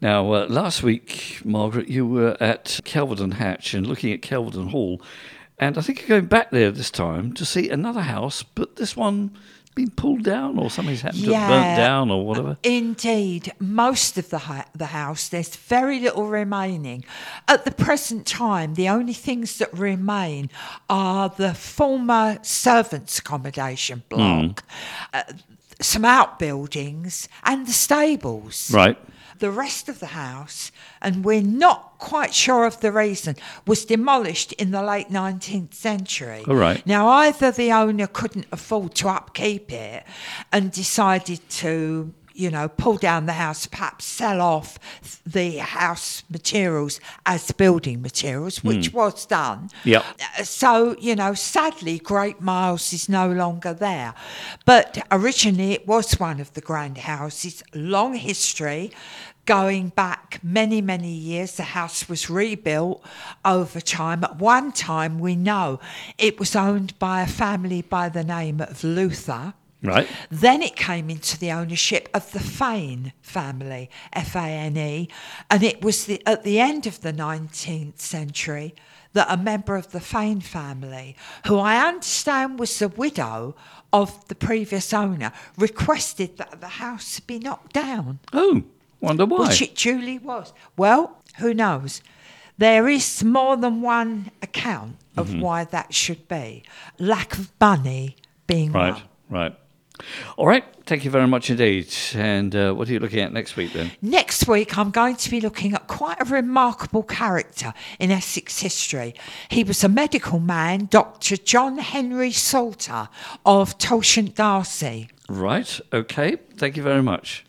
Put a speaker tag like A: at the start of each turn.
A: Now, uh, last week, Margaret, you were at Kelvedon Hatch and looking at Kelvedon Hall, and I think you're going back there this time to see another house, but this one been pulled down or something's happened to it, burnt down or whatever.
B: Indeed, most of the the house there's very little remaining. At the present time, the only things that remain are the former servants' accommodation block, uh, some outbuildings, and the stables.
A: Right.
B: The rest of the house, and we're not quite sure of the reason, was demolished in the late 19th century.
A: All right.
B: Now, either the owner couldn't afford to upkeep it and decided to, you know, pull down the house, perhaps sell off the house materials as building materials, which was done.
A: Yep.
B: Uh, So, you know, sadly, Great Myles is no longer there. But originally, it was one of the grand houses, long history. Going back many, many years, the house was rebuilt over time. At one time, we know it was owned by a family by the name of Luther.
A: Right.
B: Then it came into the ownership of the Fane family, F A N E, and it was the, at the end of the 19th century that a member of the Fane family, who I understand was the widow of the previous owner, requested that the house be knocked down,
A: Oh, wonder why.
B: which it duly was. Well, who knows? There is more than one account of
A: Mm-hmm.
B: why that should be. Lack of money being
A: right,
B: one.
A: right. All right. Thank you very much indeed. And uh, what are you looking at next week then?
B: Next week, I'm going to be looking at quite a remarkable character in Essex history. He was a medical man, Dr. John Henry Salter of Tolleshunt D'Arcy.
A: Right. Okay. Thank you very much.